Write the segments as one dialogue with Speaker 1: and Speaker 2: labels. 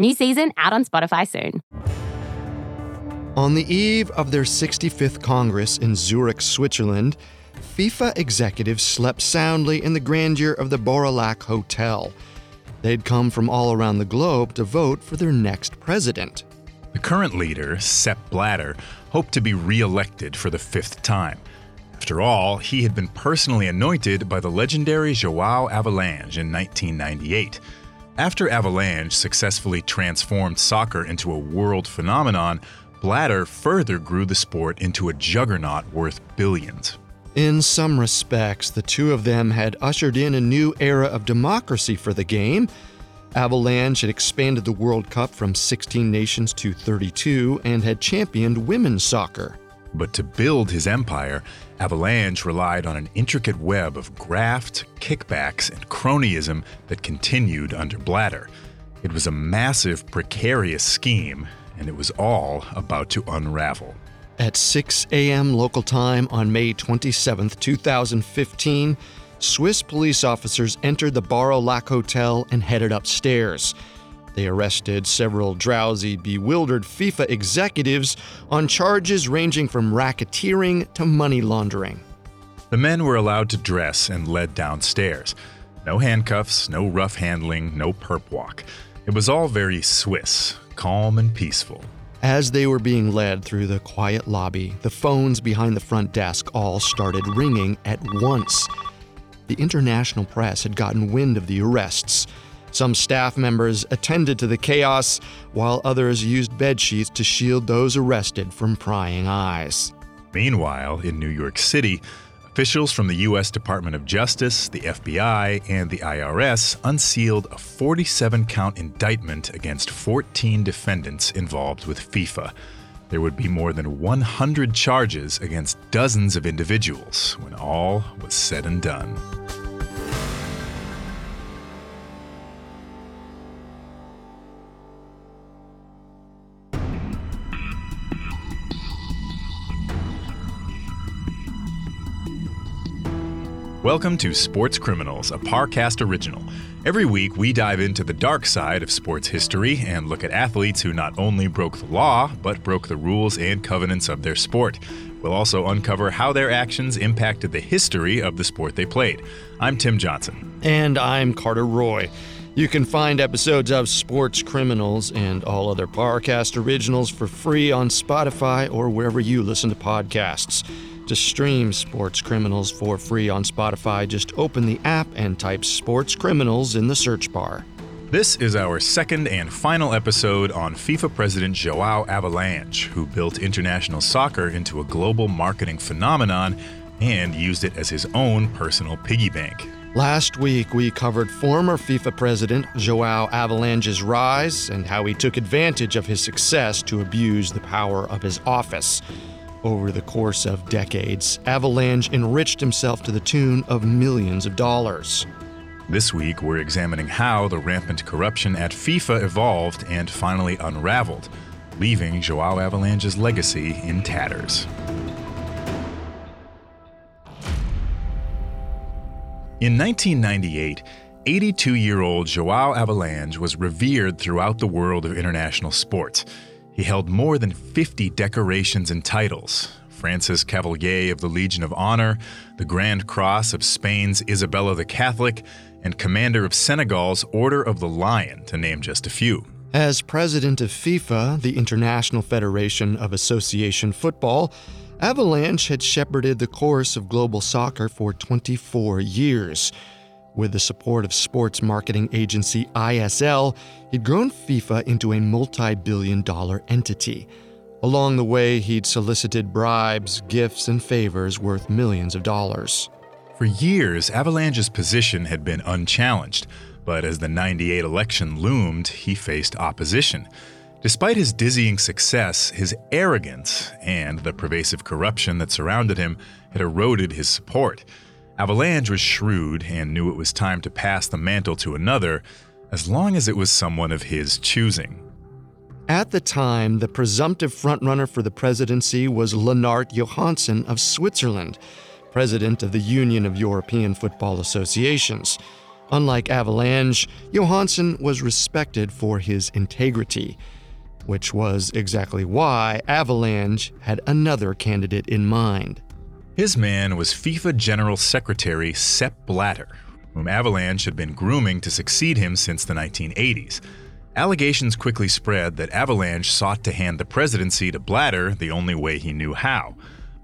Speaker 1: New season out on Spotify soon.
Speaker 2: On the eve of their 65th Congress in Zurich, Switzerland, FIFA executives slept soundly in the grandeur of the Baur au Lac Hotel. They'd come from all around the globe to vote for their next president.
Speaker 3: The current leader, Sepp Blatter, hoped to be re elected for the fifth time. After all, he had been personally anointed by the legendary Joao Havelange in 1998. After Havelange successfully transformed soccer into a world phenomenon, Blatter further grew the sport into a juggernaut worth billions.
Speaker 2: In some respects, the two of them had ushered in a new era of democracy for the game. Havelange had expanded the World Cup from 16 nations to 32 and had championed women's soccer.
Speaker 3: But to build his empire, Havelange relied on an intricate web of graft, kickbacks, and cronyism that continued under Blatter. It was a massive, precarious scheme, and it was all about to unravel.
Speaker 2: At 6 a.m. local time on May 27, 2015, Swiss police officers entered the Lac Hotel and headed upstairs. They arrested several drowsy, bewildered FIFA executives on charges ranging from racketeering to money laundering.
Speaker 3: The men were allowed to dress and led downstairs. No handcuffs, no rough handling, no perp walk. It was all very Swiss, calm and peaceful.
Speaker 2: As they were being led through the quiet lobby, the phones behind the front desk all started ringing at once. The international press had gotten wind of the arrests. Some staff members attended to the chaos, while others used bedsheets to shield those arrested from prying eyes.
Speaker 3: Meanwhile, in New York City, officials from the U.S. Department of Justice, the FBI, and the IRS unsealed a 47 count indictment against 14 defendants involved with FIFA. There would be more than 100 charges against dozens of individuals when all was said and done. Welcome to Sports Criminals, a Parcast original. Every week, we dive into the dark side of sports history and look at athletes who not only broke the law, but broke the rules and covenants of their sport. We'll also uncover how their actions impacted the history of the sport they played. I'm Tim Johnson.
Speaker 2: And I'm Carter Roy. You can find episodes of Sports Criminals and all other Parcast originals for free on Spotify or wherever you listen to podcasts. To stream Sports Criminals for free on Spotify, just open the app and type Sports Criminals in the search bar.
Speaker 3: This is our second and final episode on FIFA President Joao Havelange, who built international soccer into a global marketing phenomenon and used it as his own personal piggy bank.
Speaker 2: Last week, we covered former FIFA president Joao Havelange's rise and how he took advantage of his success to abuse the power of his office. Over the course of decades, Havelange enriched himself to the tune of millions of dollars.
Speaker 3: This week, we're examining how the rampant corruption at FIFA evolved and finally unraveled, leaving Joao Havelange's legacy in tatters. In 1998, 82 year old Joao Havelange was revered throughout the world of international sports. He held more than 50 decorations and titles Francis Cavalier of the Legion of Honor, the Grand Cross of Spain's Isabella the Catholic, and Commander of Senegal's Order of the Lion, to name just a few.
Speaker 2: As president of FIFA, the International Federation of Association Football, Havelange had shepherded the course of global soccer for 24 years. With the support of sports marketing agency ISL, he'd grown FIFA into a multi billion dollar entity. Along the way, he'd solicited bribes, gifts, and favors worth millions of dollars.
Speaker 3: For years, Havelange's position had been unchallenged, but as the 98 election loomed, he faced opposition. Despite his dizzying success, his arrogance and the pervasive corruption that surrounded him had eroded his support. Havelange was shrewd and knew it was time to pass the mantle to another, as long as it was someone of his choosing.
Speaker 2: At the time, the presumptive frontrunner for the presidency was Lennart Johansson of Switzerland, president of the Union of European Football Associations. Unlike Havelange, Johansson was respected for his integrity, which was exactly why Havelange had another candidate in mind.
Speaker 3: His man was FIFA General Secretary Sepp Blatter, whom Havelange had been grooming to succeed him since the 1980s. Allegations quickly spread that Havelange sought to hand the presidency to Blatter the only way he knew how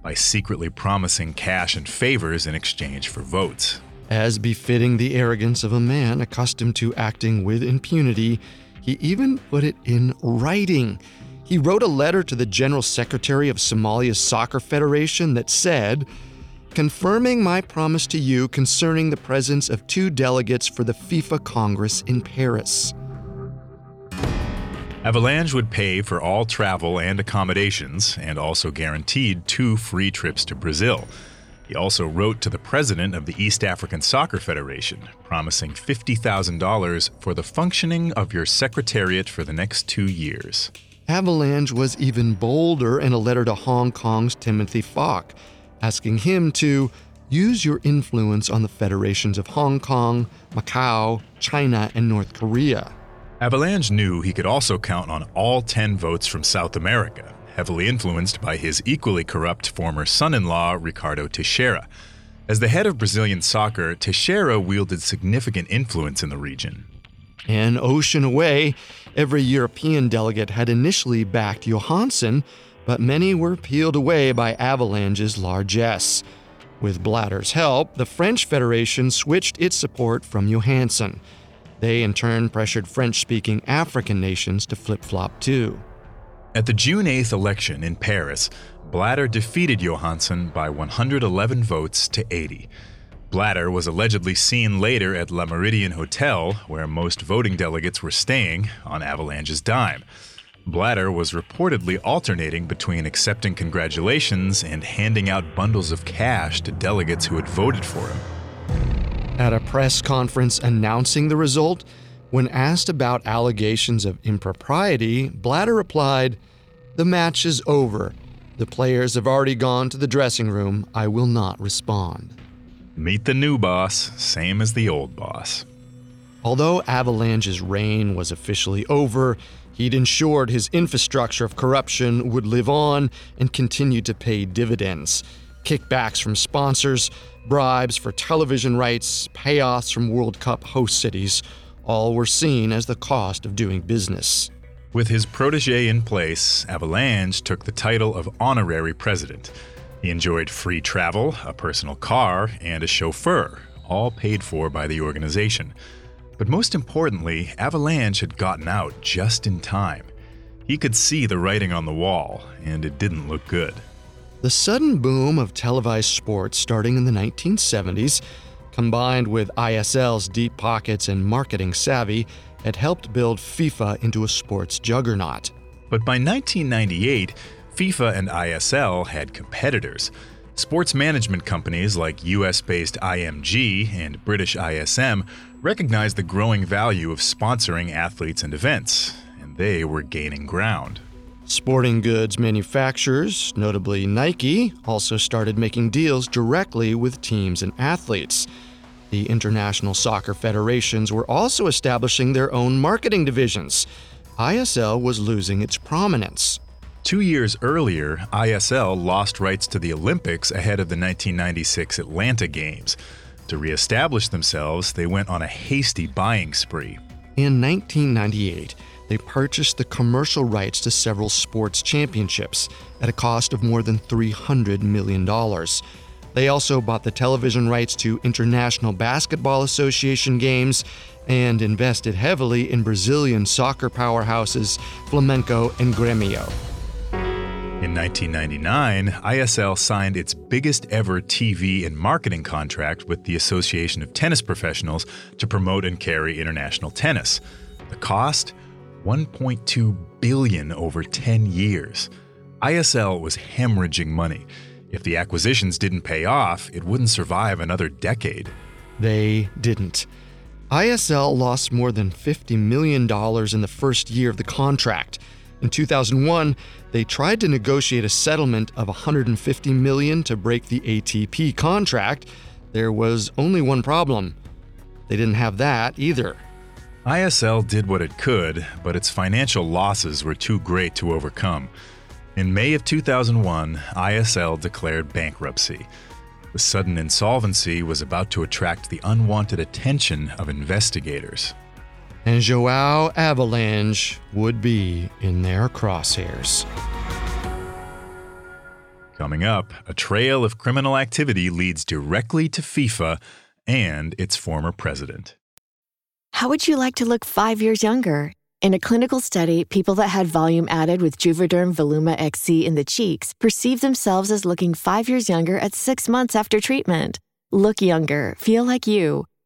Speaker 3: by secretly promising cash and favors in exchange for votes.
Speaker 2: As befitting the arrogance of a man accustomed to acting with impunity, he even put it in writing he wrote a letter to the General Secretary of Somalia's Soccer Federation that said, confirming my promise to you concerning the presence of two delegates for the FIFA Congress in Paris.
Speaker 3: Havelange would pay for all travel and accommodations and also guaranteed two free trips to Brazil. He also wrote to the president of the East African Soccer Federation, promising $50,000 for the functioning of your secretariat for the next two years.
Speaker 2: Havelange was even bolder in a letter to Hong Kong's Timothy Fok, asking him to use your influence on the federations of Hong Kong, Macau, China, and North Korea.
Speaker 3: Havelange knew he could also count on all 10 votes from South America, heavily influenced by his equally corrupt former son in law, Ricardo Teixeira. As the head of Brazilian soccer, Teixeira wielded significant influence in the region.
Speaker 2: An ocean away, every European delegate had initially backed Johansson, but many were peeled away by Havelange's largesse. With Blatter's help, the French Federation switched its support from Johansson. They in turn pressured French speaking African nations to flip flop too.
Speaker 3: At the June 8th election in Paris, Blatter defeated Johansson by 111 votes to 80. Blatter was allegedly seen later at Le Meridien Hotel, where most voting delegates were staying, on Havelange's dime. Blatter was reportedly alternating between accepting congratulations and handing out bundles of cash to delegates who had voted for him.
Speaker 2: At a press conference announcing the result, when asked about allegations of impropriety, Blatter replied, The match is over. The players have already gone to the dressing room. I will not respond.
Speaker 3: Meet the new boss, same as the old boss.
Speaker 2: Although Havelange's reign was officially over, he'd ensured his infrastructure of corruption would live on and continue to pay dividends. Kickbacks from sponsors, bribes for television rights, payoffs from World Cup host cities, all were seen as the cost of doing business.
Speaker 3: With his protege in place, Havelange took the title of honorary president. He enjoyed free travel, a personal car, and a chauffeur, all paid for by the organization. But most importantly, Havelange had gotten out just in time. He could see the writing on the wall, and it didn't look good.
Speaker 2: The sudden boom of televised sports starting in the 1970s, combined with ISL's deep pockets and marketing savvy, had helped build FIFA into a sports juggernaut.
Speaker 3: But by 1998, FIFA and ISL had competitors. Sports management companies like US based IMG and British ISM recognized the growing value of sponsoring athletes and events, and they were gaining ground.
Speaker 2: Sporting goods manufacturers, notably Nike, also started making deals directly with teams and athletes. The international soccer federations were also establishing their own marketing divisions. ISL was losing its prominence.
Speaker 3: Two years earlier, ISL lost rights to the Olympics ahead of the 1996 Atlanta Games. To reestablish themselves, they went on a hasty buying spree.
Speaker 2: In 1998, they purchased the commercial rights to several sports championships at a cost of more than $300 million. They also bought the television rights to International Basketball Association games and invested heavily in Brazilian soccer powerhouses Flamengo and Grêmio.
Speaker 3: In 1999, ISL signed its biggest ever TV and marketing contract with the Association of Tennis Professionals to promote and carry international tennis. The cost 1.2 billion over 10 years. ISL was hemorrhaging money. If the acquisitions didn't pay off, it wouldn't survive another decade.
Speaker 2: They didn't. ISL lost more than $50 million in the first year of the contract. In 2001, they tried to negotiate a settlement of 150 million to break the ATP contract. There was only one problem. They didn't have that either.
Speaker 3: ISL did what it could, but its financial losses were too great to overcome. In May of 2001, ISL declared bankruptcy. The sudden insolvency was about to attract the unwanted attention of investigators.
Speaker 2: And Joao Havelange would be in their crosshairs.
Speaker 3: Coming up, a trail of criminal activity leads directly to FIFA and its former president.
Speaker 4: How would you like to look five years younger? In a clinical study, people that had volume added with Juvederm Voluma XC in the cheeks perceived themselves as looking five years younger at six months after treatment. Look younger, feel like you.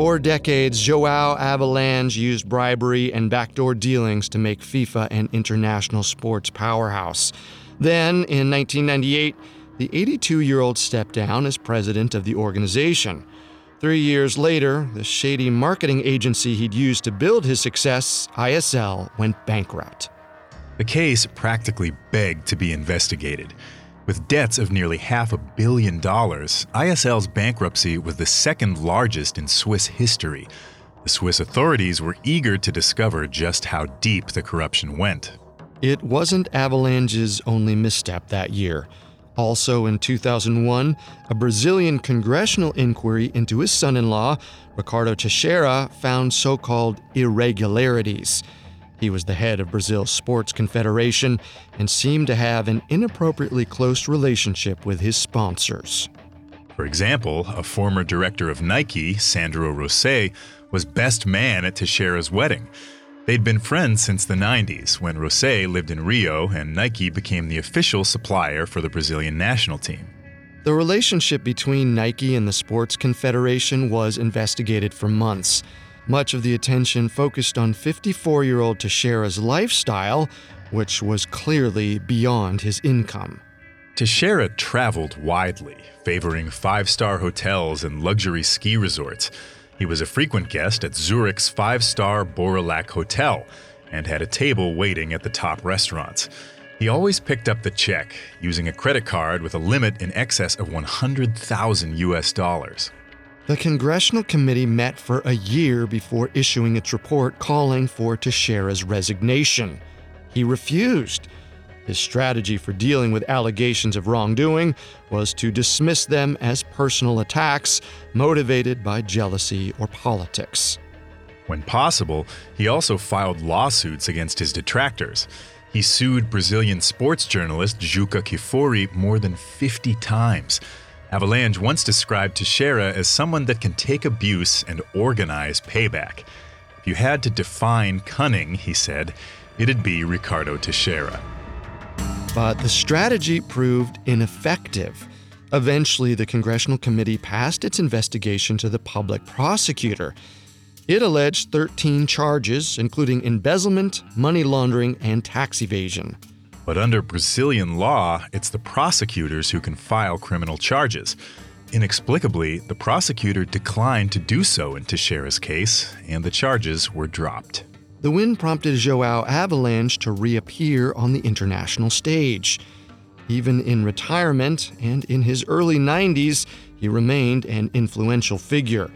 Speaker 2: For decades, Joao Havelange used bribery and backdoor dealings to make FIFA an international sports powerhouse. Then, in 1998, the 82 year old stepped down as president of the organization. Three years later, the shady marketing agency he'd used to build his success, ISL, went bankrupt.
Speaker 3: The case practically begged to be investigated. With debts of nearly half a billion dollars, ISL's bankruptcy was the second largest in Swiss history. The Swiss authorities were eager to discover just how deep the corruption went.
Speaker 2: It wasn't Havelange's only misstep that year. Also in 2001, a Brazilian congressional inquiry into his son in law, Ricardo Teixeira, found so called irregularities. He was the head of Brazil's Sports Confederation and seemed to have an inappropriately close relationship with his sponsors.
Speaker 3: For example, a former director of Nike, Sandro Rosell, was best man at Teixeira's wedding. They'd been friends since the 90s when Rosell lived in Rio and Nike became the official supplier for the Brazilian national team.
Speaker 2: The relationship between Nike and the Sports Confederation was investigated for months. Much of the attention focused on 54 year old Teixeira's lifestyle, which was clearly beyond his income.
Speaker 3: Teixeira traveled widely, favoring five star hotels and luxury ski resorts. He was a frequent guest at Zurich's five star Baur au Lac Hotel and had a table waiting at the top restaurants. He always picked up the check, using a credit card with a limit in excess of 100,000 US dollars.
Speaker 2: The Congressional Committee met for a year before issuing its report calling for Teixeira's resignation. He refused. His strategy for dealing with allegations of wrongdoing was to dismiss them as personal attacks motivated by jealousy or politics.
Speaker 3: When possible, he also filed lawsuits against his detractors. He sued Brazilian sports journalist Juca Kfouri more than 50 times. Havelange once described Teixeira as someone that can take abuse and organize payback. If you had to define cunning, he said, it'd be Ricardo Teixeira.
Speaker 2: But the strategy proved ineffective. Eventually, the Congressional Committee passed its investigation to the public prosecutor. It alleged 13 charges, including embezzlement, money laundering, and tax evasion.
Speaker 3: But under Brazilian law, it's the prosecutors who can file criminal charges. Inexplicably, the prosecutor declined to do so in Teixeira's case, and the charges were dropped.
Speaker 2: The win prompted Joao Havelange to reappear on the international stage. Even in retirement and in his early 90s, he remained an influential figure.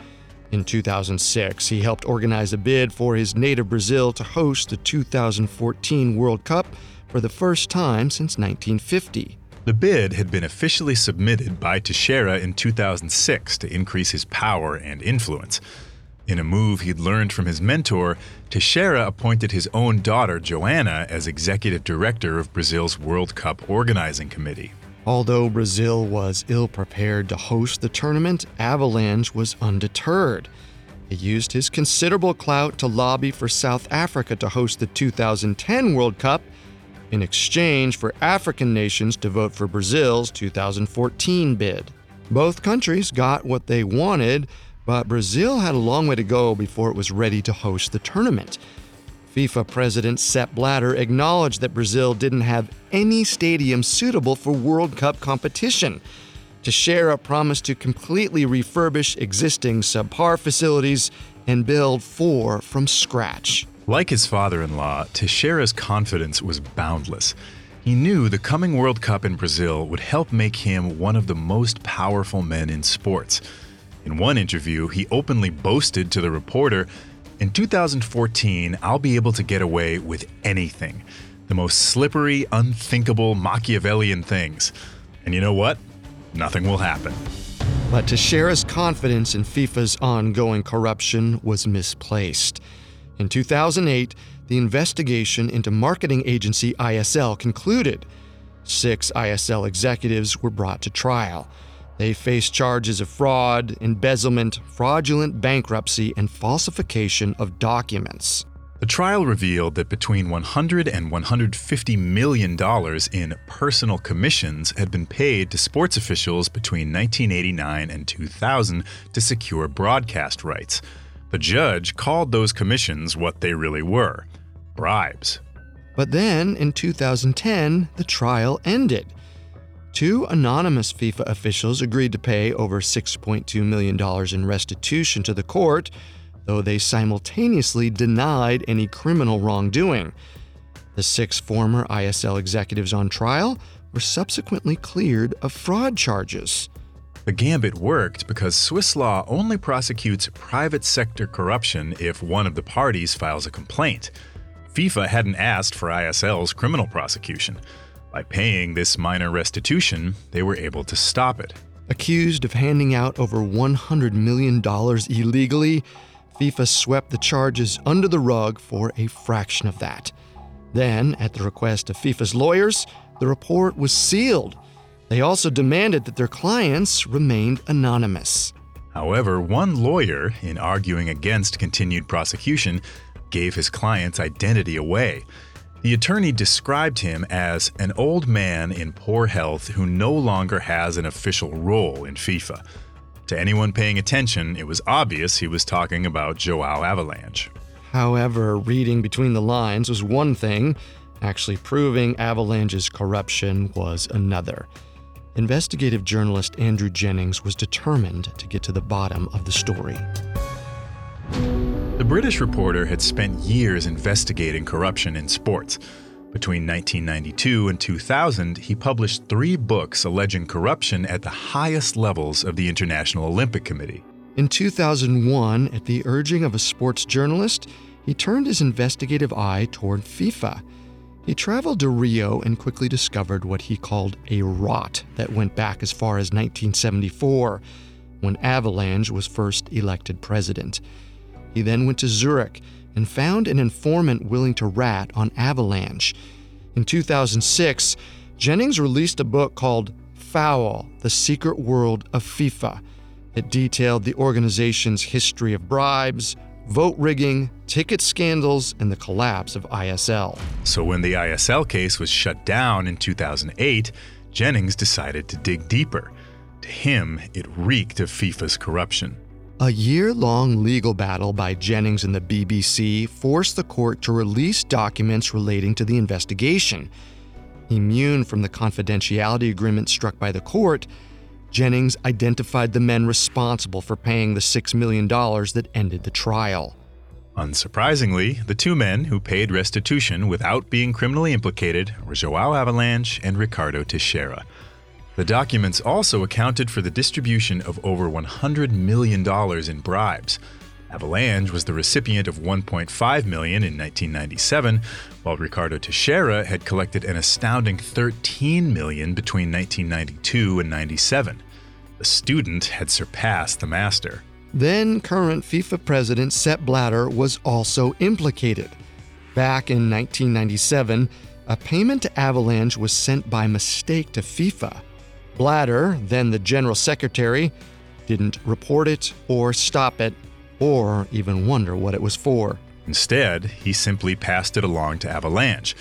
Speaker 2: In 2006, he helped organize a bid for his native Brazil to host the 2014 World Cup for the first time since 1950.
Speaker 3: The bid had been officially submitted by Teixeira in 2006 to increase his power and influence. In a move he'd learned from his mentor, Teixeira appointed his own daughter, Joanna, as executive director of Brazil's World Cup Organizing Committee.
Speaker 2: Although Brazil was ill prepared to host the tournament, Havelange was undeterred. He used his considerable clout to lobby for South Africa to host the 2010 World Cup in exchange for African nations to vote for Brazil's 2014 bid. Both countries got what they wanted, but Brazil had a long way to go before it was ready to host the tournament. FIFA President Sepp Blatter acknowledged that Brazil didn't have any stadium suitable for World Cup competition. Teixeira promised to completely refurbish existing subpar facilities and build four from scratch.
Speaker 3: Like his father in law, Teixeira's confidence was boundless. He knew the coming World Cup in Brazil would help make him one of the most powerful men in sports. In one interview, he openly boasted to the reporter In 2014, I'll be able to get away with anything. The most slippery, unthinkable, Machiavellian things. And you know what? Nothing will happen.
Speaker 2: But Teixeira's confidence in FIFA's ongoing corruption was misplaced. In 2008, the investigation into marketing agency ISL concluded. Six ISL executives were brought to trial. They faced charges of fraud, embezzlement, fraudulent bankruptcy, and falsification of documents.
Speaker 3: The trial revealed that between 100 and 150 million dollars in personal commissions had been paid to sports officials between 1989 and 2000 to secure broadcast rights. The judge called those commissions what they really were bribes.
Speaker 2: But then, in 2010, the trial ended. Two anonymous FIFA officials agreed to pay over $6.2 million in restitution to the court, though they simultaneously denied any criminal wrongdoing. The six former ISL executives on trial were subsequently cleared of fraud charges.
Speaker 3: The gambit worked because Swiss law only prosecutes private sector corruption if one of the parties files a complaint. FIFA hadn't asked for ISL's criminal prosecution. By paying this minor restitution, they were able to stop it.
Speaker 2: Accused of handing out over $100 million illegally, FIFA swept the charges under the rug for a fraction of that. Then, at the request of FIFA's lawyers, the report was sealed. They also demanded that their clients remained anonymous.
Speaker 3: However, one lawyer, in arguing against continued prosecution, gave his client's identity away. The attorney described him as an old man in poor health who no longer has an official role in FIFA. To anyone paying attention, it was obvious he was talking about Joao Havelange.
Speaker 2: However, reading between the lines was one thing, actually proving Havelange's corruption was another. Investigative journalist Andrew Jennings was determined to get to the bottom of the story.
Speaker 3: The British reporter had spent years investigating corruption in sports. Between 1992 and 2000, he published three books alleging corruption at the highest levels of the International Olympic Committee.
Speaker 2: In 2001, at the urging of a sports journalist, he turned his investigative eye toward FIFA. He traveled to Rio and quickly discovered what he called a rot that went back as far as 1974, when Havelange was first elected president. He then went to Zurich and found an informant willing to rat on Havelange. In 2006, Jennings released a book called Foul The Secret World of FIFA. It detailed the organization's history of bribes, vote rigging, ticket scandals, and the collapse of ISL.
Speaker 3: So when the ISL case was shut down in 2008, Jennings decided to dig deeper. To him, it reeked of FIFA's corruption.
Speaker 2: A year long legal battle by Jennings and the BBC forced the court to release documents relating to the investigation. Immune from the confidentiality agreement struck by the court, Jennings identified the men responsible for paying the $6 million that ended the trial.
Speaker 3: Unsurprisingly, the two men who paid restitution without being criminally implicated were Joao Havelange and Ricardo Teixeira. The documents also accounted for the distribution of over $100 million in bribes. Havelange was the recipient of 1.5 million in 1997, while Ricardo Teixeira had collected an astounding 13 million between 1992 and 97. The student had surpassed the master.
Speaker 2: Then current FIFA president Sepp Blatter was also implicated. Back in 1997, a payment to Havelange was sent by mistake to FIFA. Blatter, then the general secretary, didn't report it or stop it or even wonder what it was for.
Speaker 3: Instead, he simply passed it along to Havelange.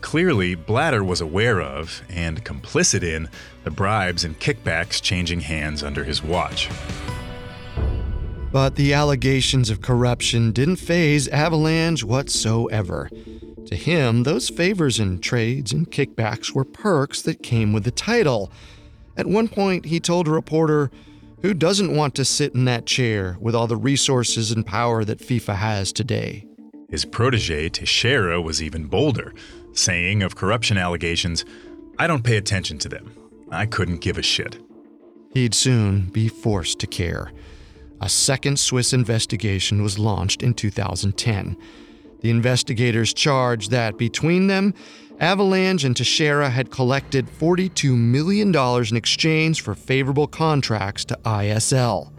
Speaker 3: Clearly, Blatter was aware of and complicit in the bribes and kickbacks changing hands under his watch.
Speaker 2: But the allegations of corruption didn't faze Havelange whatsoever. To him, those favors and trades and kickbacks were perks that came with the title. At one point, he told a reporter, Who doesn't want to sit in that chair with all the resources and power that FIFA has today?
Speaker 3: His protege, Teixeira, was even bolder, saying of corruption allegations, I don't pay attention to them. I couldn't give a shit.
Speaker 2: He'd soon be forced to care. A second Swiss investigation was launched in 2010. The investigators charged that between them, Havelange and Teixeira had collected $42 million in exchange for favorable contracts to ISL.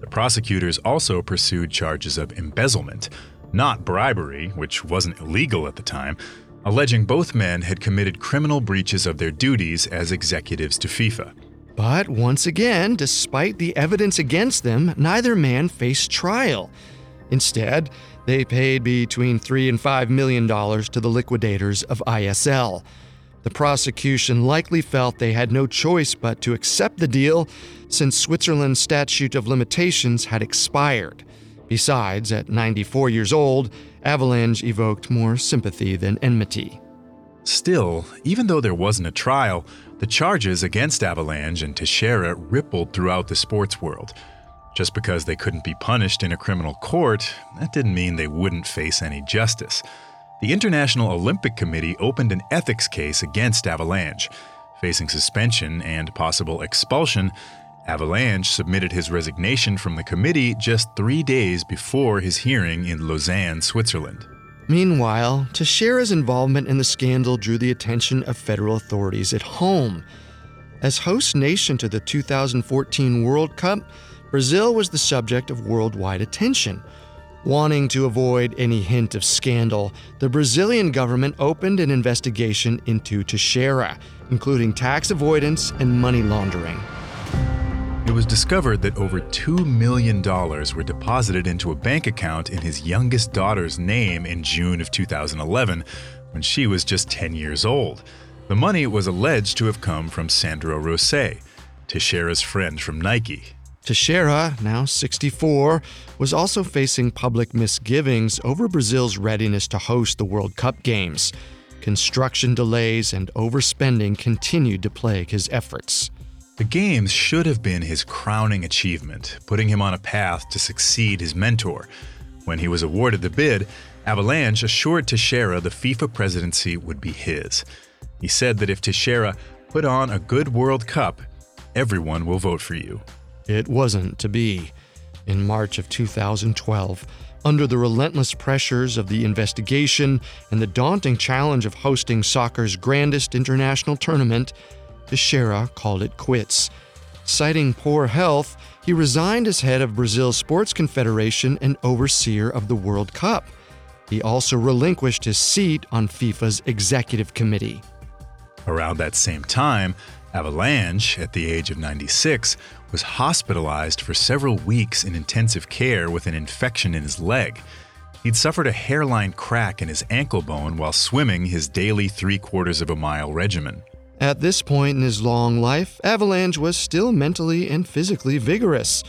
Speaker 3: The prosecutors also pursued charges of embezzlement, not bribery, which wasn't illegal at the time, alleging both men had committed criminal breaches of their duties as executives to FIFA.
Speaker 2: But once again, despite the evidence against them, neither man faced trial. Instead, they paid between 3 and 5 million dollars to the liquidators of ISL. The prosecution likely felt they had no choice but to accept the deal since Switzerland's statute of limitations had expired. Besides, at 94 years old, Havelange evoked more sympathy than enmity.
Speaker 3: Still, even though there wasn't a trial, the charges against Havelange and Teixeira rippled throughout the sports world. Just because they couldn't be punished in a criminal court, that didn't mean they wouldn't face any justice. The International Olympic Committee opened an ethics case against Havelange. Facing suspension and possible expulsion, Havelange submitted his resignation from the committee just three days before his hearing in Lausanne, Switzerland.
Speaker 2: Meanwhile, Teixeira's involvement in the scandal drew the attention of federal authorities at home. As host nation to the 2014 World Cup, Brazil was the subject of worldwide attention. Wanting to avoid any hint of scandal, the Brazilian government opened an investigation into Teixeira, including tax avoidance and money laundering.
Speaker 3: It was discovered that over $2 million were deposited into a bank account in his youngest daughter's name in June of 2011, when she was just 10 years old. The money was alleged to have come from Sandro Rosell, Teixeira's friend from Nike.
Speaker 2: Teixeira, now 64, was also facing public misgivings over Brazil's readiness to host the World Cup Games. Construction delays and overspending continued to plague his efforts.
Speaker 3: The Games should have been his crowning achievement, putting him on a path to succeed his mentor. When he was awarded the bid, Havelange assured Teixeira the FIFA presidency would be his. He said that if Teixeira put on a good World Cup, everyone will vote for you.
Speaker 2: It wasn't to be. In March of 2012, under the relentless pressures of the investigation and the daunting challenge of hosting soccer's grandest international tournament, Teixeira called it quits. Citing poor health, he resigned as head of Brazil's Sports Confederation and overseer of the World Cup. He also relinquished his seat on FIFA's executive committee.
Speaker 3: Around that same time, Havelange, at the age of 96, was hospitalized for several weeks in intensive care with an infection in his leg. He'd suffered a hairline crack in his ankle bone while swimming his daily three quarters of a mile regimen.
Speaker 2: At this point in his long life, Havelange was still mentally and physically vigorous.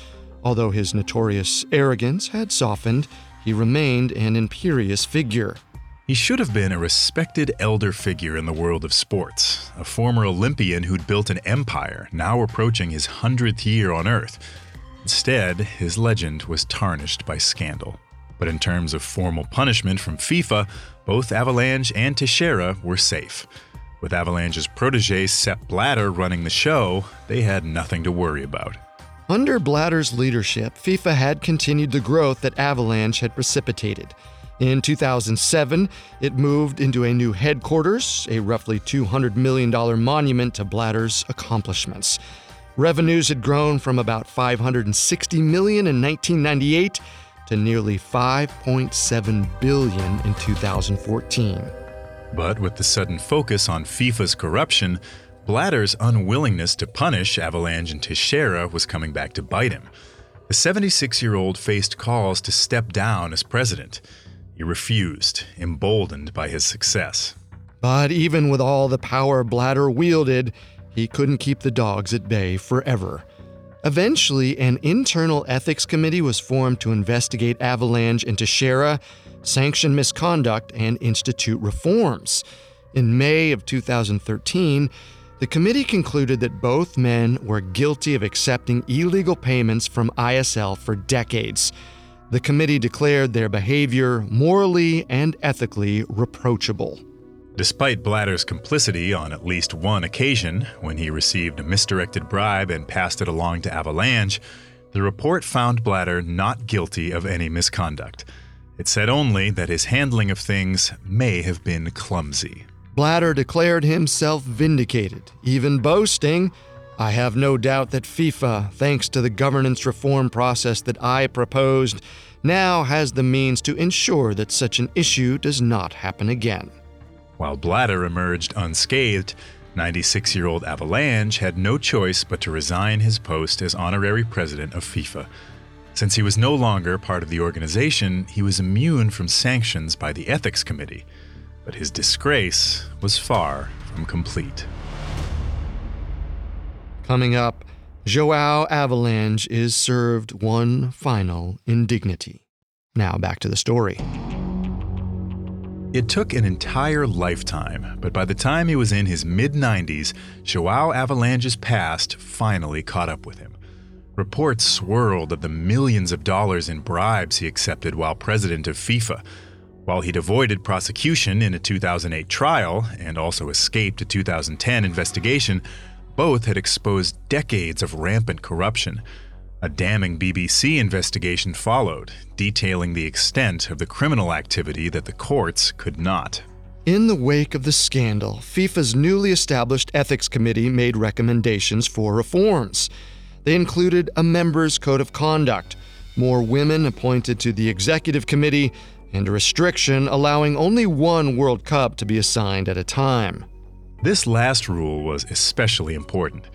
Speaker 2: Although his notorious arrogance had softened, he remained an imperious figure.
Speaker 3: He should have been a respected elder figure in the world of sports, a former Olympian who'd built an empire, now approaching his hundredth year on Earth. Instead, his legend was tarnished by scandal. But in terms of formal punishment from FIFA, both Havelange and Teixeira were safe. With Havelange's protege Sepp Blatter running the show, they had nothing to worry about.
Speaker 2: Under Blatter's leadership, FIFA had continued the growth that Havelange had precipitated. In 2007, it moved into a new headquarters, a roughly $200 million monument to Blatter's accomplishments. Revenues had grown from about 560 million in 1998 to nearly 5.7 billion in 2014.
Speaker 3: But with the sudden focus on FIFA's corruption, Blatter's unwillingness to punish Havelange and Teixeira was coming back to bite him. The 76 year old faced calls to step down as president. He refused, emboldened by his success.
Speaker 2: But even with all the power Blatter wielded, he couldn't keep the dogs at bay forever. Eventually, an internal ethics committee was formed to investigate Havelange and Teixeira, sanction misconduct, and institute reforms. In May of 2013, the committee concluded that both men were guilty of accepting illegal payments from ISL for decades. The committee declared their behavior morally and ethically reproachable.
Speaker 3: Despite Blatter's complicity on at least one occasion, when he received a misdirected bribe and passed it along to Havelange, the report found Blatter not guilty of any misconduct. It said only that his handling of things may have been clumsy.
Speaker 2: Blatter declared himself vindicated, even boasting, I have no doubt that FIFA, thanks to the governance reform process that I proposed, now has the means to ensure that such an issue does not happen again.
Speaker 3: While Blatter emerged unscathed, 96 year old Havelange had no choice but to resign his post as honorary president of FIFA. Since he was no longer part of the organization, he was immune from sanctions by the Ethics Committee. But his disgrace was far from complete.
Speaker 2: Coming up, Joao Havelange is served one final indignity. Now back to the story.
Speaker 3: It took an entire lifetime, but by the time he was in his mid 90s, Joao Havelange's past finally caught up with him. Reports swirled of the millions of dollars in bribes he accepted while president of FIFA. While he'd avoided prosecution in a 2008 trial and also escaped a 2010 investigation, both had exposed decades of rampant corruption. A damning BBC investigation followed, detailing the extent of the criminal activity that the courts could not.
Speaker 2: In the wake of the scandal, FIFA's newly established ethics committee made recommendations for reforms. They included a members' code of conduct, more women appointed to the executive committee, and a restriction allowing only one World Cup to be assigned at a time.
Speaker 3: This last rule was especially important.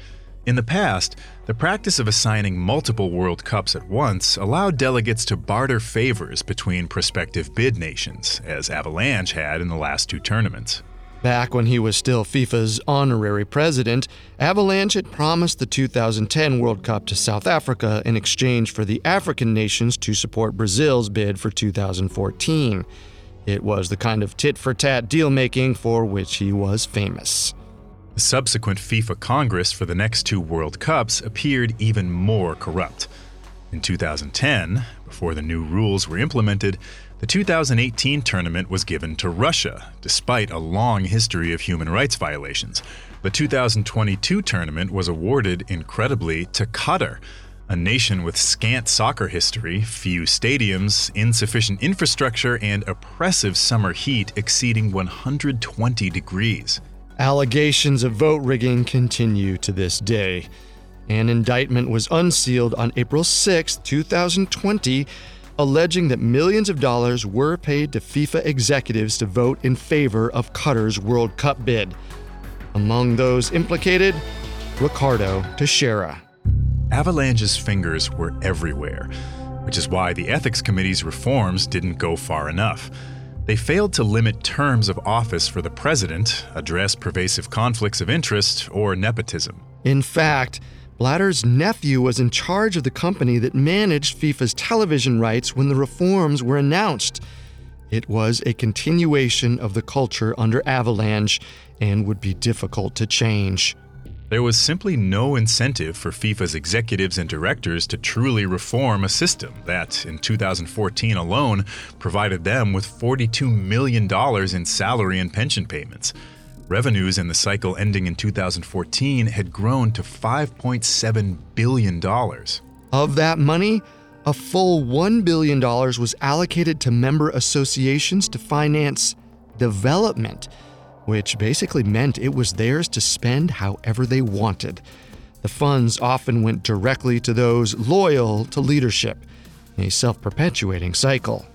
Speaker 3: In the past, the practice of assigning multiple World Cups at once allowed delegates to barter favors between prospective bid nations, as Havelange had in the last two tournaments.
Speaker 2: Back when he was still FIFA's honorary president, Havelange had promised the 2010 World Cup to South Africa in exchange for the African nations to support Brazil's bid for 2014. It was the kind of tit for tat deal making for which he was famous.
Speaker 3: The subsequent FIFA Congress for the next two World Cups appeared even more corrupt. In 2010, before the new rules were implemented, the 2018 tournament was given to Russia, despite a long history of human rights violations. The 2022 tournament was awarded, incredibly, to Qatar, a nation with scant soccer history, few stadiums, insufficient infrastructure, and oppressive summer heat exceeding 120 degrees.
Speaker 2: Allegations of vote rigging continue to this day. An indictment was unsealed on April 6, 2020, alleging that millions of dollars were paid to FIFA executives to vote in favor of Qatar's World Cup bid. Among those implicated, Ricardo Teixeira.
Speaker 3: Havelange's fingers were everywhere, which is why the Ethics Committee's reforms didn't go far enough. They failed to limit terms of office for the president, address pervasive conflicts of interest, or nepotism.
Speaker 2: In fact, Blatter's nephew was in charge of the company that managed FIFA's television rights when the reforms were announced. It was a continuation of the culture under Havelange and would be difficult to change.
Speaker 3: There was simply no incentive for FIFA's executives and directors to truly reform a system that, in 2014 alone, provided them with $42 million in salary and pension payments. Revenues in the cycle ending in 2014 had grown to $5.7 billion.
Speaker 2: Of that money, a full $1 billion was allocated to member associations to finance development which basically meant it was theirs to spend however they wanted. The funds often went directly to those loyal to leadership, a self perpetuating cycle.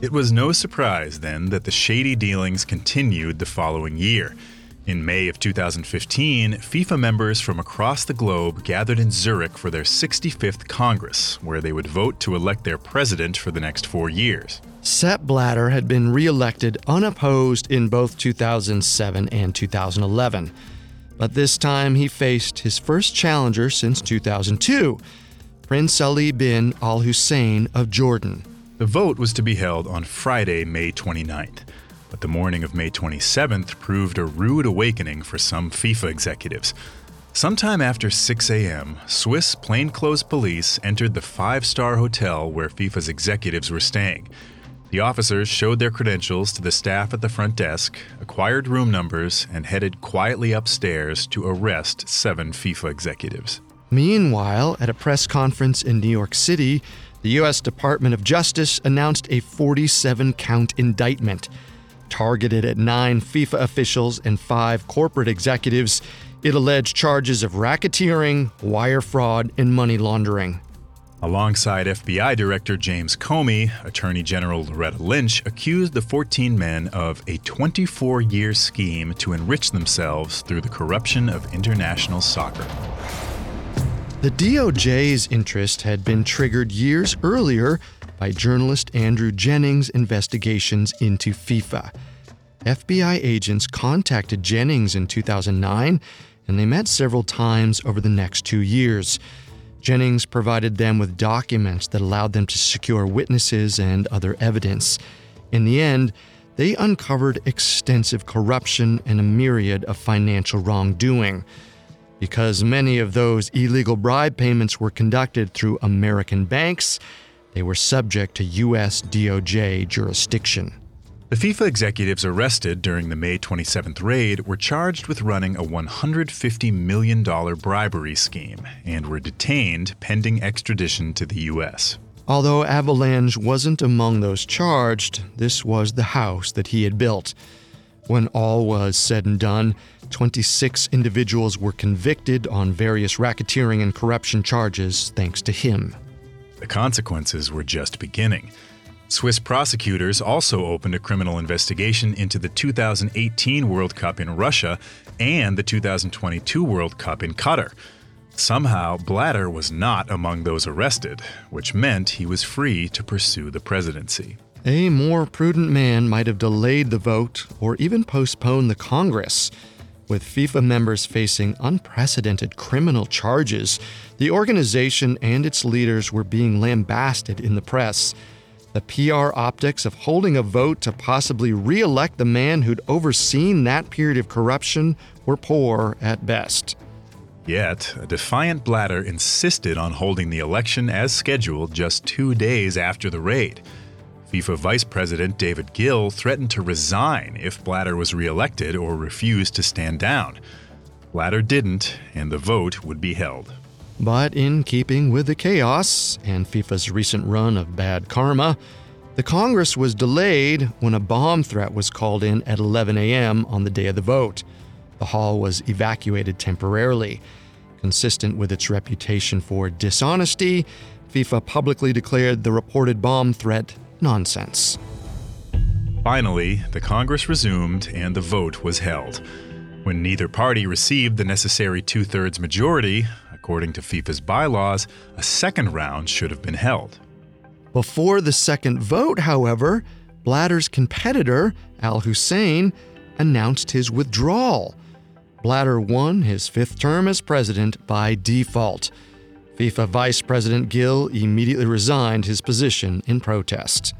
Speaker 3: It was no surprise then that the shady dealings continued the following year. In May of 2015, FIFA members from across the globe gathered in Zurich for their 65th Congress, where they would vote to elect their president for the next four years.
Speaker 2: Sepp Blatter had been re elected unopposed in both 2007 and 2011. But this time he faced his first challenger since 2002, Prince Ali bin Al Hussein of Jordan.
Speaker 3: The vote was to be held on Friday, May 29th. But the morning of May 27th proved a rude awakening for some FIFA executives. Sometime after 6 a.m., Swiss plainclothes police entered the five star hotel where FIFA's executives were staying. The officers showed their credentials to the staff at the front desk, acquired room numbers, and headed quietly upstairs to arrest seven FIFA executives.
Speaker 2: Meanwhile, at a press conference in New York City, the U.S. Department of Justice announced a 47 count indictment. Targeted at nine FIFA officials and five corporate executives, it alleged charges of racketeering, wire fraud, and money laundering.
Speaker 3: Alongside FBI Director James Comey, Attorney General Loretta Lynch accused the 14 men of a 24 year scheme to enrich themselves through the corruption of international soccer.
Speaker 2: The DOJ's interest had been triggered years earlier by journalist Andrew Jennings' investigations into FIFA. FBI agents contacted Jennings in 2009, and they met several times over the next two years. Jennings provided them with documents that allowed them to secure witnesses and other evidence. In the end, they uncovered extensive corruption and a myriad of financial wrongdoing. Because many of those illegal bribe payments were conducted through American banks, they were subject to U.S. DOJ jurisdiction.
Speaker 3: The FIFA executives arrested during the May 27th raid were charged with running a $150 million bribery scheme and were detained pending extradition to the U.S.
Speaker 2: Although Havelange wasn't among those charged, this was the house that he had built. When all was said and done, 26 individuals were convicted on various racketeering and corruption charges thanks to him.
Speaker 3: The consequences were just beginning. Swiss prosecutors also opened a criminal investigation into the 2018 World Cup in Russia and the 2022 World Cup in Qatar. Somehow, Blatter was not among those arrested, which meant he was free to pursue the presidency.
Speaker 2: A more prudent man might have delayed the vote or even postponed the Congress. With FIFA members facing unprecedented criminal charges, the organization and its leaders were being lambasted in the press. The PR optics of holding a vote to possibly re elect the man who'd overseen that period of corruption were poor at best.
Speaker 3: Yet, a defiant Blatter insisted on holding the election as scheduled just two days after the raid. FIFA Vice President David Gill threatened to resign if Blatter was reelected or refused to stand down. Blatter didn't, and the vote would be held.
Speaker 2: But in keeping with the chaos and FIFA's recent run of bad karma, the Congress was delayed when a bomb threat was called in at 11 a.m. on the day of the vote. The hall was evacuated temporarily. Consistent with its reputation for dishonesty, FIFA publicly declared the reported bomb threat nonsense.
Speaker 3: Finally, the Congress resumed and the vote was held. When neither party received the necessary two thirds majority, According to FIFA's bylaws, a second round should have been held.
Speaker 2: Before the second vote, however, Blatter's competitor, Al Hussein, announced his withdrawal. Blatter won his fifth term as president by default. FIFA Vice President Gill immediately resigned his position in protest.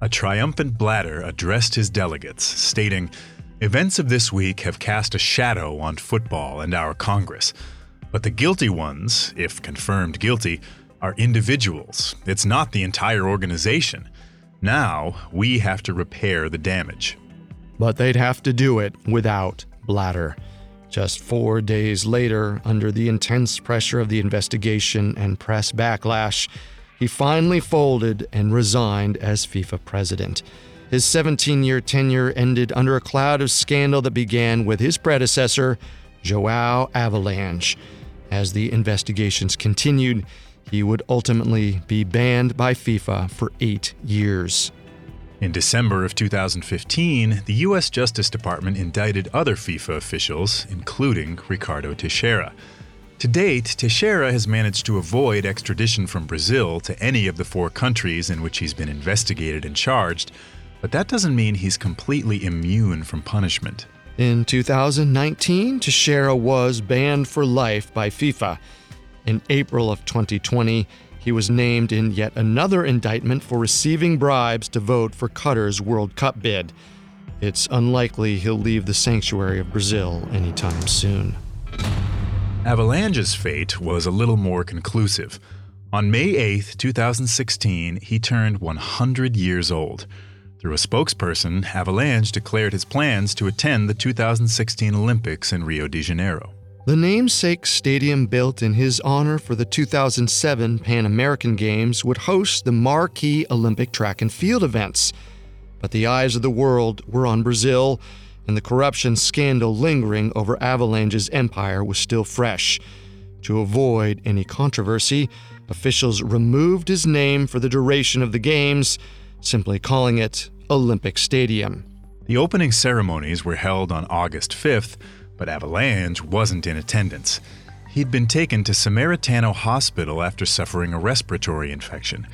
Speaker 3: A triumphant Blatter addressed his delegates, stating, Events of this week have cast a shadow on football and our Congress. But the guilty ones, if confirmed guilty, are individuals. It's not the entire organization. Now, we have to repair the damage.
Speaker 2: But they'd have to do it without Blatter. Just four days later, under the intense pressure of the investigation and press backlash, he finally folded and resigned as FIFA president. His 17 year tenure ended under a cloud of scandal that began with his predecessor, Joao Havelange. As the investigations continued, he would ultimately be banned by FIFA for eight years.
Speaker 3: In December of 2015, the U.S. Justice Department indicted other FIFA officials, including Ricardo Teixeira. To date, Teixeira has managed to avoid extradition from Brazil to any of the four countries in which he's been investigated and charged, but that doesn't mean he's completely immune from punishment.
Speaker 2: In 2019, Teixeira was banned for life by FIFA. In April of 2020, he was named in yet another indictment for receiving bribes to vote for Qatar's World Cup bid. It's unlikely he'll leave the sanctuary of Brazil anytime soon.
Speaker 3: Havelange's fate was a little more conclusive. On May 8, 2016, he turned 100 years old. Through a spokesperson, Havelange declared his plans to attend the 2016 Olympics in Rio de Janeiro.
Speaker 2: The namesake stadium built in his honor for the 2007 Pan American Games would host the marquee Olympic track and field events. But the eyes of the world were on Brazil, and the corruption scandal lingering over Havelange's empire was still fresh. To avoid any controversy, officials removed his name for the duration of the Games simply calling it Olympic Stadium.
Speaker 3: The opening ceremonies were held on August 5th, but Havelange wasn't in attendance. He'd been taken to Samaritano Hospital after suffering a respiratory infection.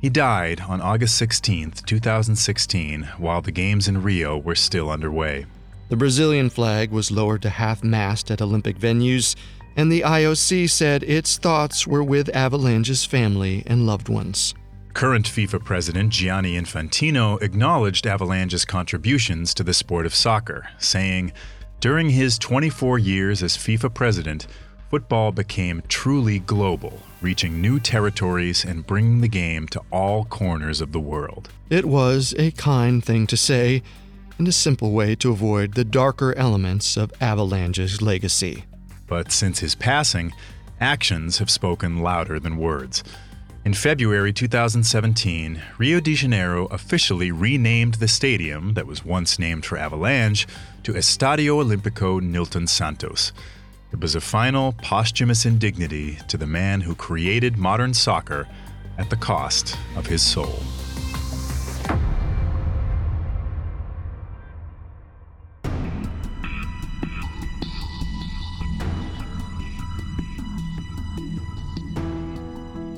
Speaker 3: He died on August 16, 2016, while the Games in Rio were still underway.
Speaker 2: The Brazilian flag was lowered to half mast at Olympic venues, and the IOC said its thoughts were with Havelange's family and loved ones.
Speaker 3: Current FIFA president Gianni Infantino acknowledged Havelange's contributions to the sport of soccer, saying, During his 24 years as FIFA president, football became truly global, reaching new territories and bringing the game to all corners of the world.
Speaker 2: It was a kind thing to say, and a simple way to avoid the darker elements of Havelange's legacy.
Speaker 3: But since his passing, actions have spoken louder than words. In February 2017, Rio de Janeiro officially renamed the stadium that was once named for Havelange to Estadio Olimpico Nilton Santos. It was a final posthumous indignity to the man who created modern soccer at the cost of his soul.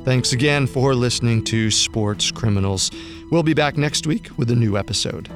Speaker 2: Thanks again for listening to Sports Criminals. We'll be back next week with a new episode.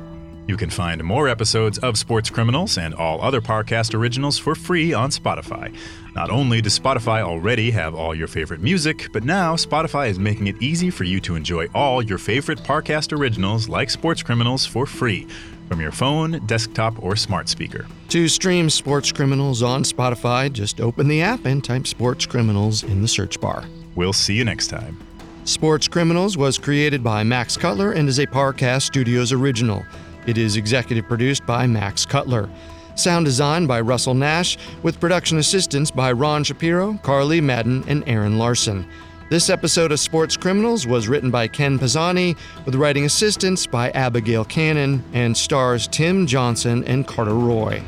Speaker 3: You can find more episodes of Sports Criminals and all other Parcast originals for free on Spotify. Not only does Spotify already have all your favorite music, but now Spotify is making it easy for you to enjoy all your favorite Parcast originals like Sports Criminals for free from your phone, desktop, or smart speaker.
Speaker 2: To stream Sports Criminals on Spotify, just open the app and type Sports Criminals in the search bar.
Speaker 3: We'll see you next time.
Speaker 2: Sports Criminals was created by Max Cutler and is a Parcast Studios original. It is executive produced by Max Cutler. Sound design by Russell Nash, with production assistance by Ron Shapiro, Carly Madden, and Aaron Larson. This episode of Sports Criminals was written by Ken Pisani, with writing assistance by Abigail Cannon, and stars Tim Johnson and Carter Roy.